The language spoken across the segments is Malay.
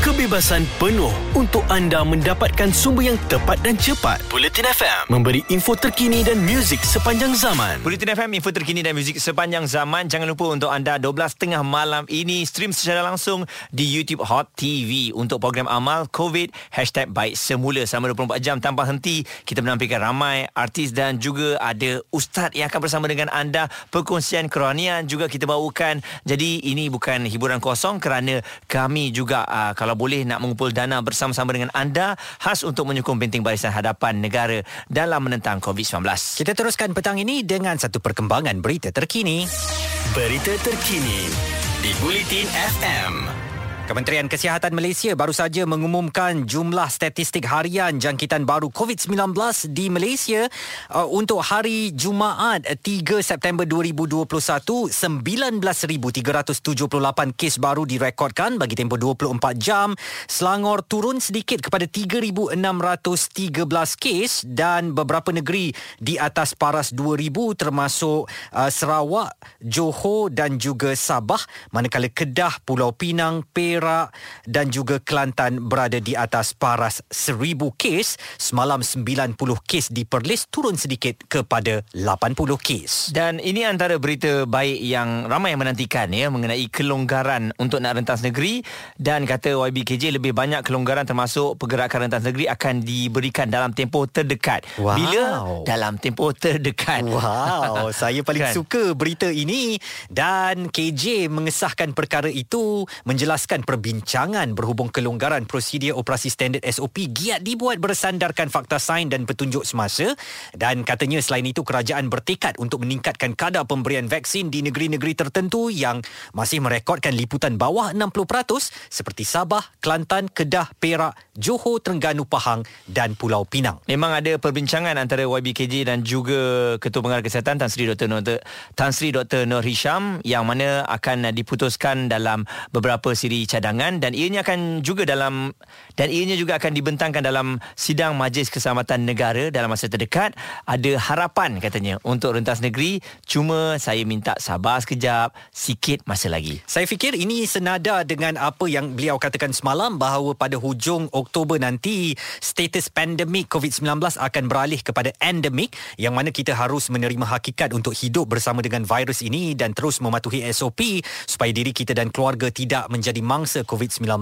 kebebasan penuh untuk anda mendapatkan sumber yang tepat dan cepat. Bulletin FM memberi info terkini dan muzik sepanjang zaman. Bulletin FM, info terkini dan muzik sepanjang zaman. Jangan lupa untuk anda 12.30 malam ini stream secara langsung di YouTube Hot TV untuk program amal COVID hashtag baik semula selama 24 jam tanpa henti. Kita menampilkan ramai artis dan juga ada ustaz yang akan bersama dengan anda perkongsian keranian juga kita bawakan. Jadi ini bukan hiburan kosong kerana kami juga uh, kalau boleh nak mengumpul dana bersama-sama dengan anda khas untuk menyokong benteng barisan hadapan negara dalam menentang COVID-19. Kita teruskan petang ini dengan satu perkembangan berita terkini. Berita terkini di Bulletin FM. Kementerian Kesihatan Malaysia baru saja mengumumkan jumlah statistik harian jangkitan baru COVID-19 di Malaysia uh, untuk hari Jumaat 3 September 2021 19,378 kes baru direkodkan bagi tempoh 24 jam. Selangor turun sedikit kepada 3,613 kes dan beberapa negeri di atas paras 2,000 termasuk uh, Sarawak, Johor dan juga Sabah manakala Kedah, Pulau Pinang, Perak Perak dan juga Kelantan berada di atas paras 1000 kes. Semalam 90 kes di Perlis turun sedikit kepada 80 kes. Dan ini antara berita baik yang ramai yang menantikan ya mengenai kelonggaran untuk nak rentas negeri dan kata YBKJ lebih banyak kelonggaran termasuk pergerakan rentas negeri akan diberikan dalam tempoh terdekat. Wow. Bila dalam tempoh terdekat. Wow, saya paling kan? suka berita ini dan KJ mengesahkan perkara itu menjelaskan perbincangan berhubung kelonggaran prosedur operasi standard SOP giat dibuat bersandarkan fakta sains dan petunjuk semasa dan katanya selain itu kerajaan bertekad untuk meningkatkan kadar pemberian vaksin di negeri-negeri tertentu yang masih merekodkan liputan bawah 60% seperti Sabah, Kelantan, Kedah, Perak, Johor, Terengganu, Pahang dan Pulau Pinang. Memang ada perbincangan antara YBKJ dan juga Ketua Pengarah Kesihatan Tan Sri Dr. Nur, Tan Sri Dr. Nur Hisham yang mana akan diputuskan dalam beberapa siri cadangan dan ianya akan juga dalam dan ianya juga akan dibentangkan dalam sidang Majlis Keselamatan Negara dalam masa terdekat. Ada harapan katanya untuk rentas negeri cuma saya minta sabar sekejap sikit masa lagi. Saya fikir ini senada dengan apa yang beliau katakan semalam bahawa pada hujung Oktober nanti status pandemik COVID-19 akan beralih kepada endemik yang mana kita harus menerima hakikat untuk hidup bersama dengan virus ini dan terus mematuhi SOP supaya diri kita dan keluarga tidak menjadi mangsa mangsa COVID-19.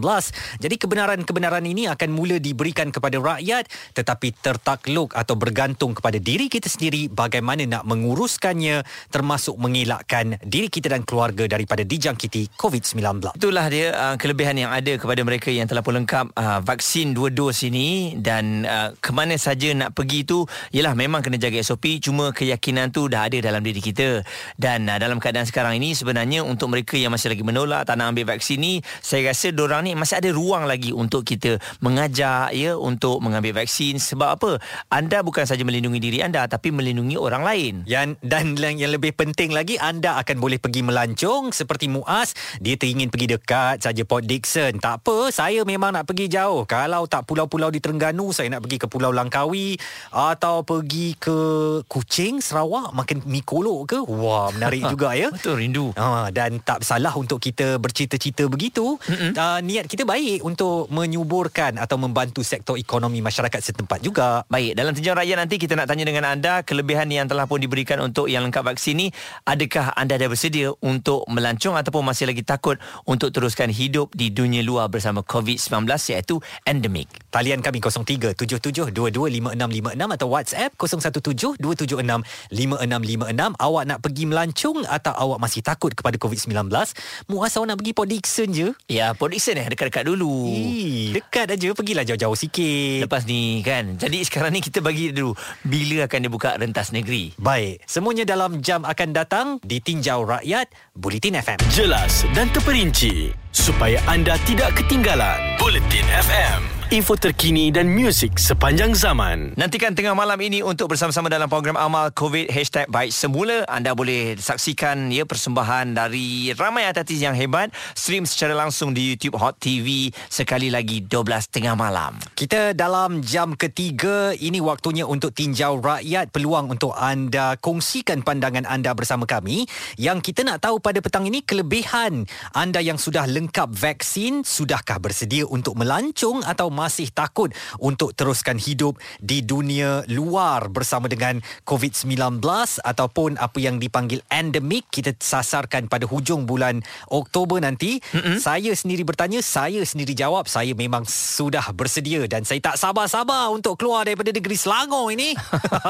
Jadi kebenaran-kebenaran ini akan mula diberikan kepada rakyat tetapi tertakluk atau bergantung kepada diri kita sendiri bagaimana nak menguruskannya termasuk mengelakkan diri kita dan keluarga daripada dijangkiti COVID-19. Itulah dia uh, kelebihan yang ada kepada mereka yang telah pun lengkap uh, vaksin dua dos ini dan uh, ke mana saja nak pergi tu ialah memang kena jaga SOP cuma keyakinan tu dah ada dalam diri kita dan uh, dalam keadaan sekarang ini sebenarnya untuk mereka yang masih lagi menolak tak nak ambil vaksin ni saya rasa orang ni masih ada ruang lagi untuk kita mengajak ya untuk mengambil vaksin. Sebab apa? Anda bukan saja melindungi diri anda tapi melindungi orang lain. Yang dan yang lebih penting lagi anda akan boleh pergi melancong seperti Muaz. Dia teringin pergi dekat saja Port Dickson. Tak apa saya memang nak pergi jauh. Kalau tak pulau-pulau di Terengganu saya nak pergi ke Pulau Langkawi atau pergi ke Kuching Sarawak. Makan mi kolok ke? Wah menarik juga ya. Betul rindu. Ha, dan tak salah untuk kita bercita-cita begitu uh, niat kita baik untuk menyuburkan atau membantu sektor ekonomi masyarakat setempat juga. Baik, dalam tinjauan raya nanti kita nak tanya dengan anda kelebihan yang telah pun diberikan untuk yang lengkap vaksin ni, adakah anda dah bersedia untuk melancong ataupun masih lagi takut untuk teruskan hidup di dunia luar bersama COVID-19 iaitu endemik. Talian kami 0377225656 atau WhatsApp 0172765656. Awak nak pergi melancong atau awak masih takut kepada COVID-19? Muas awak nak pergi Port Dickson je? Ya, Port Dickson eh dekat-dekat dulu. Ii, dekat aja, pergilah jauh-jauh sikit. Lepas ni kan. Jadi sekarang ni kita bagi dulu bila akan dibuka rentas negeri. Baik, semuanya dalam jam akan datang di Tinjau Rakyat Bulletin FM. Jelas dan terperinci supaya anda tidak ketinggalan Bulletin FM. Info terkini dan muzik sepanjang zaman. Nantikan tengah malam ini untuk bersama-sama dalam program amal COVID Hashtag Baik Semula. Anda boleh saksikan ya persembahan dari ramai artis yang hebat. Stream secara langsung di YouTube Hot TV sekali lagi 12 tengah malam. Kita dalam jam ketiga ini waktunya untuk tinjau rakyat peluang untuk anda kongsikan pandangan anda bersama kami yang kita nak tahu pada petang ini kelebihan anda yang sudah lengkap vaksin sudahkah bersedia untuk melancong atau masih takut untuk teruskan hidup di dunia luar bersama dengan COVID-19 ataupun apa yang dipanggil endemik kita sasarkan pada hujung bulan Oktober nanti mm-hmm. saya sendiri bertanya saya sendiri jawab saya memang sudah bersedia dan saya tak sabar-sabar untuk keluar daripada negeri Selangor ini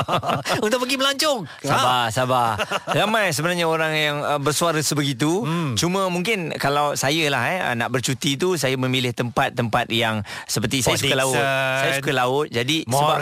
untuk pergi melancong sabar ha? sabar ramai sebenarnya orang yang uh, bersuara sebegitu hmm. cuma mungkin kalau saya lah eh nak bercuti tu saya memilih tempat-tempat yang seperti Port saya suka laut. Saya suka laut. Jadi sebab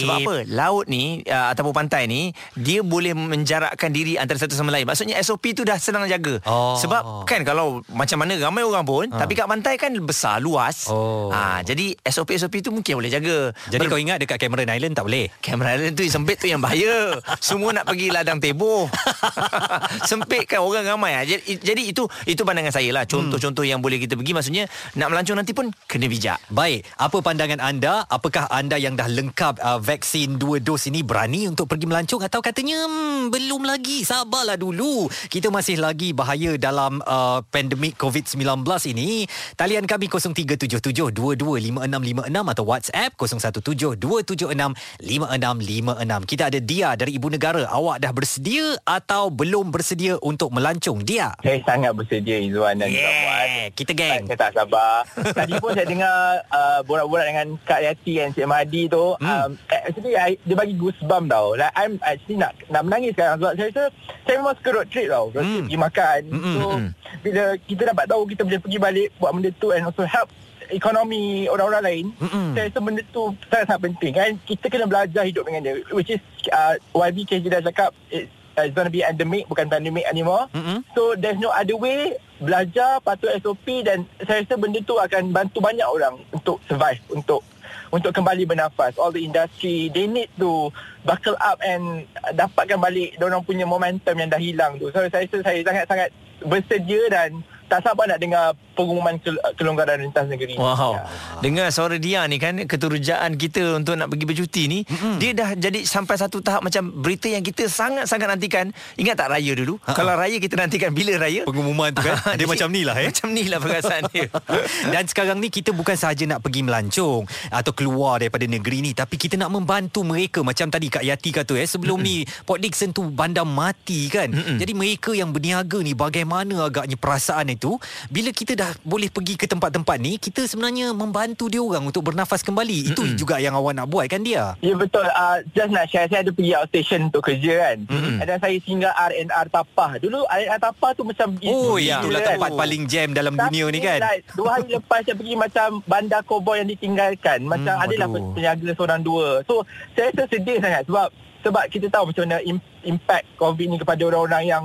sebab apa? Laut ni uh, ataupun pantai ni dia boleh menjarakkan diri antara satu sama lain. Maksudnya SOP tu dah senang jaga. Oh. Sebab kan kalau macam mana ramai orang pun ha. tapi kat pantai kan besar luas. Oh. Ha, jadi SOP SOP tu mungkin boleh jaga. Jadi Ber- kau ingat dekat Cameron Island tak boleh. Cameron Island tu sempit tu yang bahaya. Semua nak pergi ladang teboh. sempit kan orang ramai. Jadi, jadi itu itu pandangan saya lah. Contoh-contoh yang boleh kita pergi maksudnya nak melancong nanti pun kena bijak. Baik, apa pandangan anda? Apakah anda yang dah lengkap uh, vaksin dua dos ini berani untuk pergi melancong atau katanya hmm, belum lagi? Sabarlah dulu. Kita masih lagi bahaya dalam uh, pandemik COVID-19 ini. Talian kami 0377225656 atau WhatsApp 0172765656. Kita ada Dia dari Ibu Negara. Awak dah bersedia atau belum bersedia untuk melancong? Dia. Saya sangat bersedia Izzuan dan yeah, Kita geng. Saya tak sabar. Tadi pun saya dengar uh, borak-borak dengan Kak Yati dan Cik Mahdi tu hmm. um, actually I, dia bagi goosebump tau like I'm actually nak nak menangis sekarang sebab saya rasa saya memang suka road trip tau road trip hmm. pergi makan hmm. so hmm. bila kita dapat tahu kita boleh pergi balik buat benda tu and also help ekonomi orang-orang lain mm-hmm. saya rasa benda tu sangat-sangat penting kan kita kena belajar hidup dengan dia which is uh, YB KJ dah cakap it's uh, it's gonna be endemic bukan pandemic anymore. Mm-hmm. So there's no other way belajar patuh SOP dan saya rasa benda tu akan bantu banyak orang untuk survive untuk untuk kembali bernafas. All the industry they need to buckle up and dapatkan balik orang punya momentum yang dah hilang tu. So saya rasa saya sangat-sangat bersedia dan tak sabar nak dengar pengumuman kelonggaran lintas negeri. Wow. Ya. Dengar suara dia ni kan keterujaan kita untuk nak pergi bercuti ni, mm-hmm. dia dah jadi sampai satu tahap macam berita yang kita sangat-sangat nantikan. Ingat tak raya dulu? Ha-ha. Kalau raya kita nantikan bila raya? Pengumuman tu kan. dia macam ni lah eh. Macam ni lah perasaan dia. Dan sekarang ni kita bukan sahaja nak pergi melancong atau keluar daripada negeri ni tapi kita nak membantu mereka macam tadi Kak Yati kata eh sebelum mm-hmm. ni Port Dickson tu bandar mati kan. Mm-hmm. Jadi mereka yang berniaga ni bagaimana agaknya perasaan itu bila kita dah boleh pergi ke tempat-tempat ni kita sebenarnya membantu dia orang untuk bernafas kembali. Mm-hmm. itu juga yang awak nak buat kan dia? Ya betul. Uh, just nak share saya ada pergi outstation untuk kerja kan. Mm-hmm. dan saya singgah R&R Tapah. Dulu R&R Tapah tu macam oh ya itulah kan? tempat paling jam dalam Tapi dunia ni kan. like, dua hari lepas saya pergi macam bandar koboi yang ditinggalkan. Macam mm, adalah penjaga seorang dua. So saya rasa sedih sangat sebab sebab kita tahu macam mana impact COVID ni kepada orang-orang yang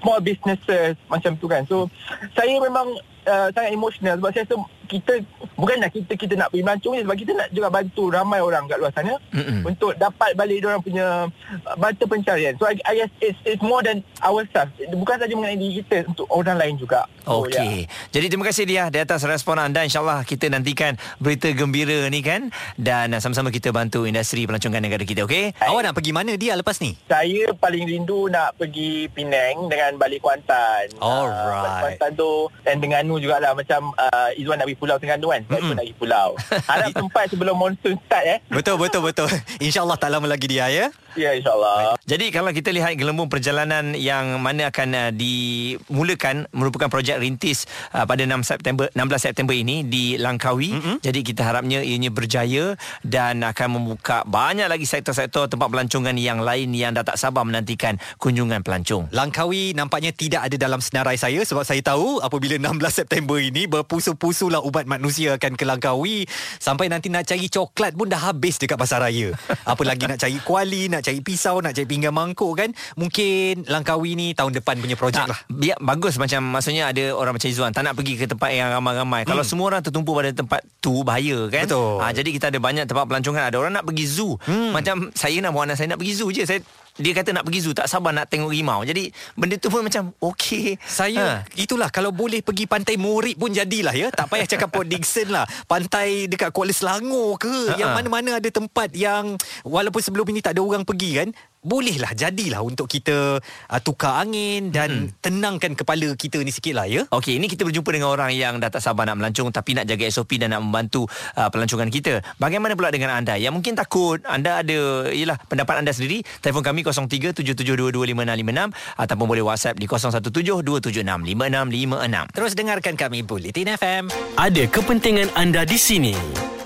small businesses macam tu kan. So saya memang uh, sangat emosional sebab saya rasa kita bukanlah kita kita nak pergi melancong ni sebab kita nak juga bantu ramai orang kat luar sana mm-hmm. untuk dapat balik orang punya mata pencarian. So I, I guess it's it's more than ourselves. Bukan saja mengenai diri kita untuk orang lain juga. Okey. Yeah. Jadi terima kasih dia di atas respon anda. InsyaAllah kita nantikan berita gembira ni kan dan sama-sama kita bantu industri pelancongan negara kita. Okey. Awak nak pergi mana dia lepas ni? Saya paling rindu nak pergi Penang dengan balik Kuantan. Alright. Uh, balik Kuantan tu dan dengan Nu jugalah macam uh, Izwan nak pergi pulau Terengganu kan. Saya mm-hmm. pun nak pergi pulau. Harap sempat sebelum monsun start eh. Betul betul betul. InsyaAllah tak lama lagi dia ya. Ya insyaAllah. Jadi kalau kita lihat gelembung perjalanan yang mana akan uh, dimulakan merupakan projek rintis uh, pada 6 September 16 September ini di Langkawi. Mm-hmm. Jadi kita harapnya ianya berjaya dan akan membuka banyak lagi sektor-sektor tempat pelancongan yang lain yang dah tak sabar menantikan kunjungan pelancong. Langkawi nampaknya tidak ada dalam senarai saya sebab saya tahu apabila 16 September ini berpusu-pusulah ubat manusia akan ke Langkawi sampai nanti nak cari coklat pun dah habis dekat pasar raya. Apa lagi nak cari kuali, nak cari pisau, nak cari pinggan mangkuk kan. Mungkin Langkawi ni tahun depan punya projek lah. Biar bagus macam maksudnya ada orang macam Izzuan tak nak pergi ke tempat yang ramai-ramai. Hmm. Kalau semua orang tertumpu pada tempat tu bahaya kan. Betul. Ha, jadi kita ada banyak tempat pelancongan. Ada orang nak pergi zoo. Hmm. Macam saya nak anak saya nak pergi zoo je. Saya dia kata nak pergi zoo tak sabar nak tengok rimau. Jadi benda tu pun macam okey. Saya ha. itulah kalau boleh pergi pantai Morik pun jadilah ya. Tak payah cakap Port Dickson lah. Pantai dekat Kuala Selangor ke. Ha. Yang mana-mana ada tempat yang walaupun sebelum ini tak ada orang pergi kan bolehlah jadilah untuk kita uh, tukar angin dan hmm. tenangkan kepala kita ni sikit lah ya. Okey, ini kita berjumpa dengan orang yang dah tak sabar nak melancong tapi nak jaga SOP dan nak membantu uh, pelancongan kita. Bagaimana pula dengan anda yang mungkin takut, anda ada ialah pendapat anda sendiri, telefon kami 0377225656 ataupun boleh WhatsApp di 0172765656. Terus dengarkan kami Bulletin FM. Ada kepentingan anda di sini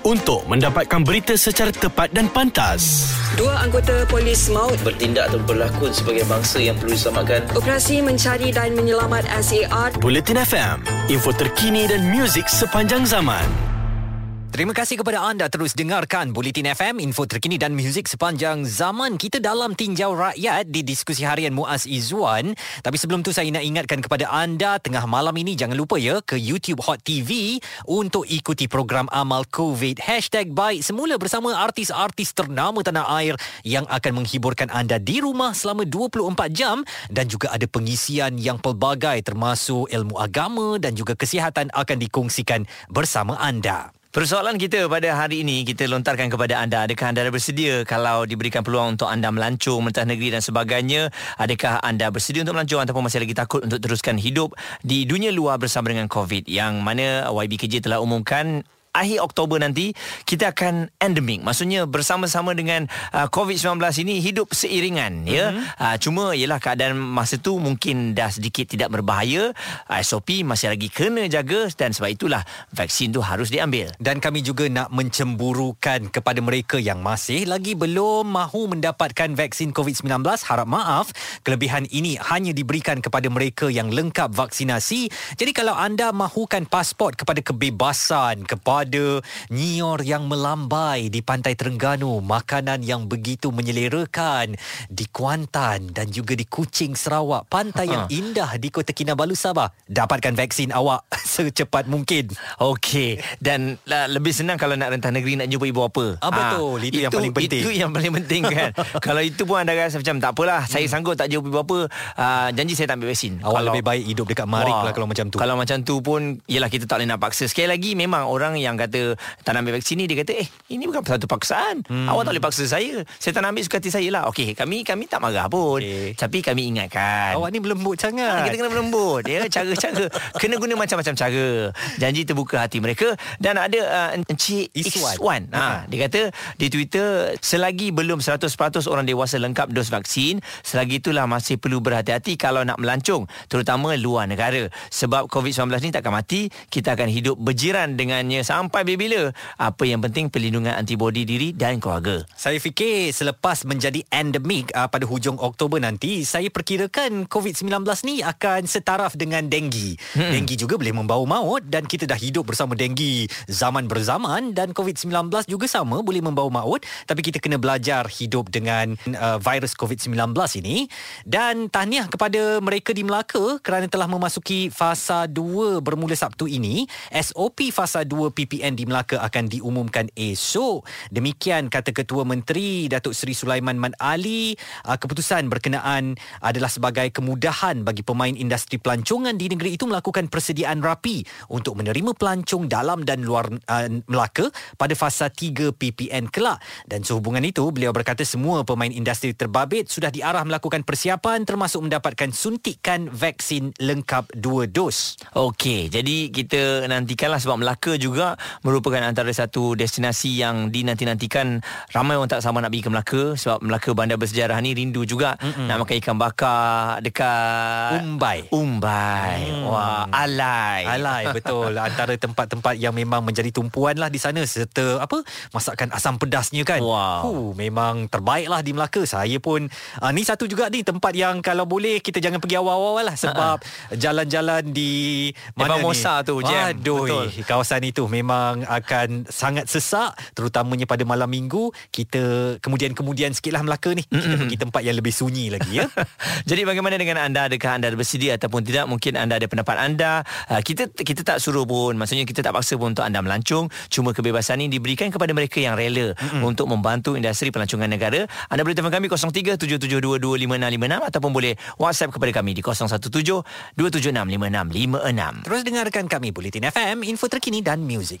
untuk mendapatkan berita secara tepat dan pantas. Dua anggota polis maut bertindak atau berlakon sebagai bangsa yang perlu diselamatkan. operasi mencari dan menyelamat SAR Bulletin FM, info terkini dan muzik sepanjang zaman. Terima kasih kepada anda terus dengarkan Bulletin FM, info terkini dan muzik sepanjang zaman. Kita dalam tinjau rakyat di diskusi harian Muaz Izzuan. Tapi sebelum tu saya nak ingatkan kepada anda tengah malam ini jangan lupa ya ke YouTube Hot TV untuk ikuti program amal COVID. Hashtag baik semula bersama artis-artis ternama tanah air yang akan menghiburkan anda di rumah selama 24 jam dan juga ada pengisian yang pelbagai termasuk ilmu agama dan juga kesihatan akan dikongsikan bersama anda. Persoalan kita pada hari ini kita lontarkan kepada anda adakah anda bersedia kalau diberikan peluang untuk anda melancong mentah negeri dan sebagainya? Adakah anda bersedia untuk melancong ataupun masih lagi takut untuk teruskan hidup di dunia luar bersama dengan COVID? Yang mana YBKJ telah umumkan akhir Oktober nanti kita akan endemik maksudnya bersama-sama dengan uh, COVID-19 ini hidup seiringan mm-hmm. ya uh, cuma ialah keadaan masa tu mungkin dah sedikit tidak berbahaya uh, SOP masih lagi kena jaga dan sebab itulah vaksin tu harus diambil Dan kami juga nak mencemburukan kepada mereka yang masih lagi belum mahu mendapatkan vaksin COVID-19. Harap maaf, kelebihan ini hanya diberikan kepada mereka yang lengkap vaksinasi. Jadi kalau anda mahukan pasport kepada kebebasan, kepada nyior yang melambai di Pantai Terengganu, makanan yang begitu menyelerakan di Kuantan dan juga di Kuching, Sarawak, pantai yang indah di Kota Kinabalu, Sabah. Dapatkan vaksin awak secepat mungkin. Okey dan uh, lebih senang kalau nak rentah negeri nak jumpa ibu apa. Ah, betul. Itu yang paling penting. Itu yang paling penting kan. kalau itu pun anda rasa macam tak apalah, saya sanggup tak jumpa ibu apa, uh, janji saya tak ambil vaksin. Awak kalau, lebih baik hidup dekat Marik Wah, lah kalau macam tu. Kalau macam tu pun Yelah kita tak boleh nak paksa Sekali lagi memang orang yang kata Tak nak ambil vaksin ni Dia kata eh ini bukan satu paksaan. Hmm. Awak tak boleh paksa saya. Saya tak nak ambil suka hati saya lah. Okey kami kami tak marah pun. Okey. Tapi kami ingatkan. Awak ni berlembut sangat. kita kena berlembut ya. Cara-cara. Kena guna macam-macam cara. Janji terbuka hati mereka. Dan ada uh, encik Iswan. Iswan. Ha dia kata di Twitter selagi belum 100% orang dewasa lengkap dos vaksin selagi itulah masih perlu berhati-hati kalau nak melancong terutama luar negara. Sebab COVID-19 ni takkan mati kita akan hidup berjiran dengannya sampai bila-bila apa yang penting perlindungan antibodi diri dan keluarga Saya fikir selepas menjadi endemik uh, pada hujung Oktober nanti, saya perkirakan COVID-19 ni akan setaraf dengan denggi. Hmm. Denggi juga boleh membawa maut dan kita dah hidup bersama denggi zaman berzaman dan COVID-19 juga sama boleh membawa maut tapi kita kena belajar hidup dengan uh, virus COVID-19 ini dan tahniah kepada mereka di Melaka kerana telah memasuki fasa 2 bermula Sabtu ini. SOP fasa 2 PPN di Melaka akan diumumkan esok. Demikian kata Ketua Menteri Datuk Seri Sulaiman Man Ali, uh, keputusan berkenaan adalah sebagai kemudahan bagi pemain industri pelancongan di negeri itu melakukan persediaan rapi untuk menerima pelancong dalam dan luar uh, Melaka pada fasa 3 PPN kelak. Dan sehubungan itu, beliau berkata semua pemain industri terbabit sudah diarah melakukan persiapan termasuk mendapatkan suntikan vaksin lengkap dua dos. Okey, jadi kita nantikanlah sebab Melaka juga merupakan antara satu destinasi yang dinanti-nantikan ramai orang tak sama nak pergi ke Melaka sebab Melaka bandar bersejarah ni rindu juga Mm-mm. nak makan ikan bakar dekat Umbai. Umbai. Hmm. Wah, alai. Alai betul antara tempat-tempat yang memang menjadi tumpuan lah di sana serta apa masakan asam pedasnya kan. Wow. Huh, memang terbaik lah di Melaka. Saya pun uh, ni satu juga ni tempat yang kalau boleh kita jangan pergi awal-awal lah sebab uh-uh. jalan-jalan di Depan mana Mosa ni? tu, jam. Aduh, Betul. kawasan itu memang memang akan sangat sesak terutamanya pada malam minggu. Kita kemudian-kemudian sikitlah Melaka ni. Kita pergi tempat yang lebih sunyi lagi ya. Jadi bagaimana dengan anda? Adakah anda bersedia ataupun tidak? Mungkin anda ada pendapat anda. Uh, kita kita tak suruh pun. Maksudnya kita tak paksa pun untuk anda melancong cuma kebebasan ini diberikan kepada mereka yang rela mm-hmm. untuk membantu industri pelancongan negara. Anda boleh telefon kami 0377225656 ataupun boleh WhatsApp kepada kami di 0172765656 terus dengarkan kami Bulletin FM info terkini dan muzik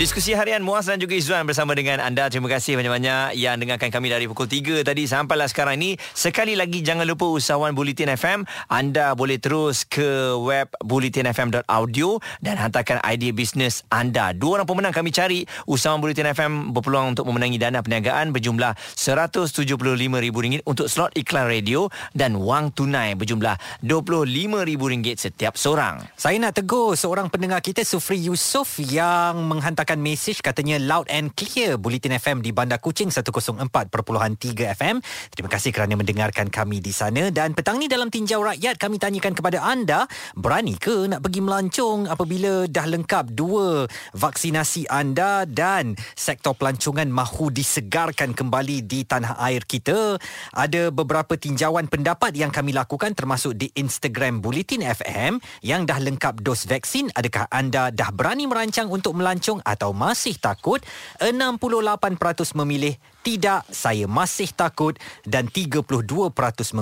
Diskusi harian Muaz dan juga Izzuan bersama dengan anda. Terima kasih banyak-banyak yang dengarkan kami dari pukul 3 tadi sampailah sekarang ini. Sekali lagi jangan lupa usahawan Bulletin FM. Anda boleh terus ke web bulletinfm.audio dan hantarkan idea bisnes anda. Dua orang pemenang kami cari. Usahawan Bulletin FM berpeluang untuk memenangi dana perniagaan berjumlah RM175,000 untuk slot iklan radio dan wang tunai berjumlah RM25,000 setiap seorang. Saya nak tegur seorang pendengar kita Sufri Yusof yang menghantarkan hantarkan mesej katanya loud and clear Bulletin FM di Bandar Kuching 104.3 FM. Terima kasih kerana mendengarkan kami di sana dan petang ni dalam tinjau rakyat kami tanyakan kepada anda berani ke nak pergi melancong apabila dah lengkap dua vaksinasi anda dan sektor pelancongan mahu disegarkan kembali di tanah air kita. Ada beberapa tinjauan pendapat yang kami lakukan termasuk di Instagram Bulletin FM yang dah lengkap dos vaksin. Adakah anda dah berani merancang untuk melancong atau masih takut 68% memilih tidak saya masih takut dan 32%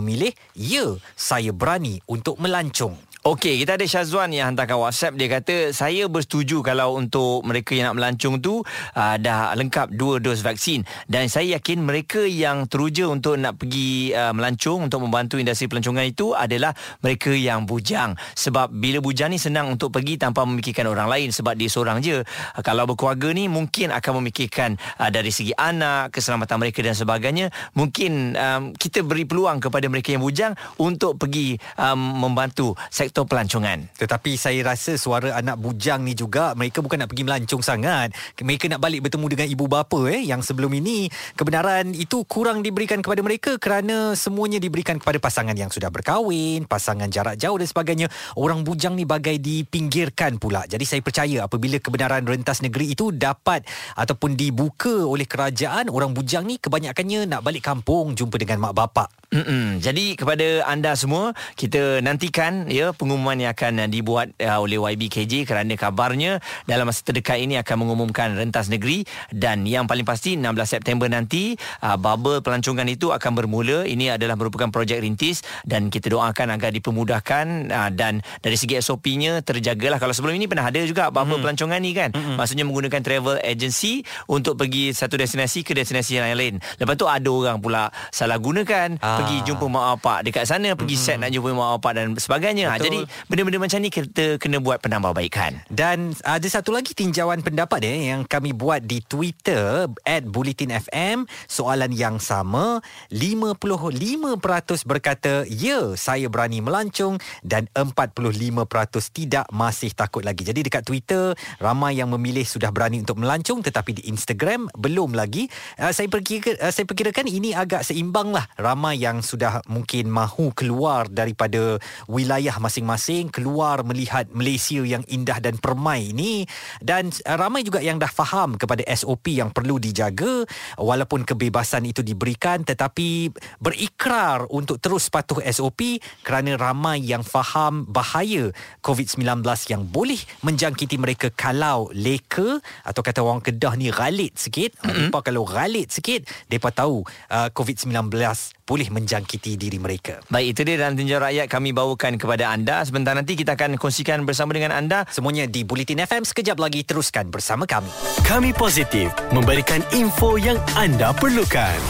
memilih ya saya berani untuk melancong Okey, kita ada Syazwan yang hantarkan WhatsApp. Dia kata, saya bersetuju kalau untuk mereka yang nak melancong tu uh, dah lengkap dua dos vaksin. Dan saya yakin mereka yang teruja untuk nak pergi uh, melancong untuk membantu industri pelancongan itu adalah mereka yang bujang. Sebab bila bujang ni senang untuk pergi tanpa memikirkan orang lain sebab dia seorang je. Uh, kalau berkeluarga ni mungkin akan memikirkan uh, dari segi anak, keselamatan mereka dan sebagainya. Mungkin um, kita beri peluang kepada mereka yang bujang untuk pergi um, membantu sektor sektor pelancongan. Tetapi saya rasa suara anak bujang ni juga mereka bukan nak pergi melancong sangat. Mereka nak balik bertemu dengan ibu bapa eh yang sebelum ini kebenaran itu kurang diberikan kepada mereka kerana semuanya diberikan kepada pasangan yang sudah berkahwin, pasangan jarak jauh dan sebagainya. Orang bujang ni bagai dipinggirkan pula. Jadi saya percaya apabila kebenaran rentas negeri itu dapat ataupun dibuka oleh kerajaan, orang bujang ni kebanyakannya nak balik kampung jumpa dengan mak bapak. Mm-mm. Jadi kepada anda semua kita nantikan ya pengumuman yang akan uh, dibuat uh, oleh YBKJ kerana kabarnya dalam masa terdekat ini akan mengumumkan rentas negeri dan yang paling pasti 16 September nanti uh, bubble pelancongan itu akan bermula. Ini adalah merupakan projek rintis dan kita doakan agar dipermudahkan uh, dan dari segi SOP-nya terjagalah. Kalau sebelum ini pernah ada juga bubble mm. pelancongan ni kan? Mm-hmm. maksudnya menggunakan travel agency untuk pergi satu destinasi ke destinasi yang lain. Lepas tu ada orang pula salah gunakan. Ah. Pergi jumpa mak bapak dekat sana pergi mm-hmm. set nak jumpa mak bapak dan sebagainya. Ha, jadi benda-benda macam ni kita kena buat penambahbaikan. Dan ada satu lagi tinjauan pendapat eh yang kami buat di Twitter @bulletinfm soalan yang sama. 55% berkata ya saya berani melancong dan 45% tidak masih takut lagi. Jadi dekat Twitter ramai yang memilih sudah berani untuk melancong tetapi di Instagram belum lagi. Uh, saya pergi uh, saya perkirakan ini agak seimbang lah ramai yang sudah mungkin mahu keluar daripada wilayah masing-masing keluar melihat Malaysia yang indah dan permai ini dan uh, ramai juga yang dah faham kepada SOP yang perlu dijaga walaupun kebebasan itu diberikan tetapi berikrar untuk terus patuh SOP kerana ramai yang faham bahaya COVID-19 yang boleh menjangkiti mereka kalau leka atau kata orang Kedah ni galit sikit mm-hmm. kalau galit sikit mereka tahu uh, COVID-19 boleh menjangkiti diri mereka. Baik, itu dia dalam tinjau rakyat kami bawakan kepada anda. Sebentar nanti kita akan kongsikan bersama dengan anda. Semuanya di Bulletin FM. Sekejap lagi teruskan bersama kami. Kami positif memberikan info yang anda perlukan.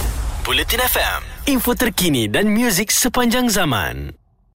Bulletin FM, info terkini dan muzik sepanjang zaman.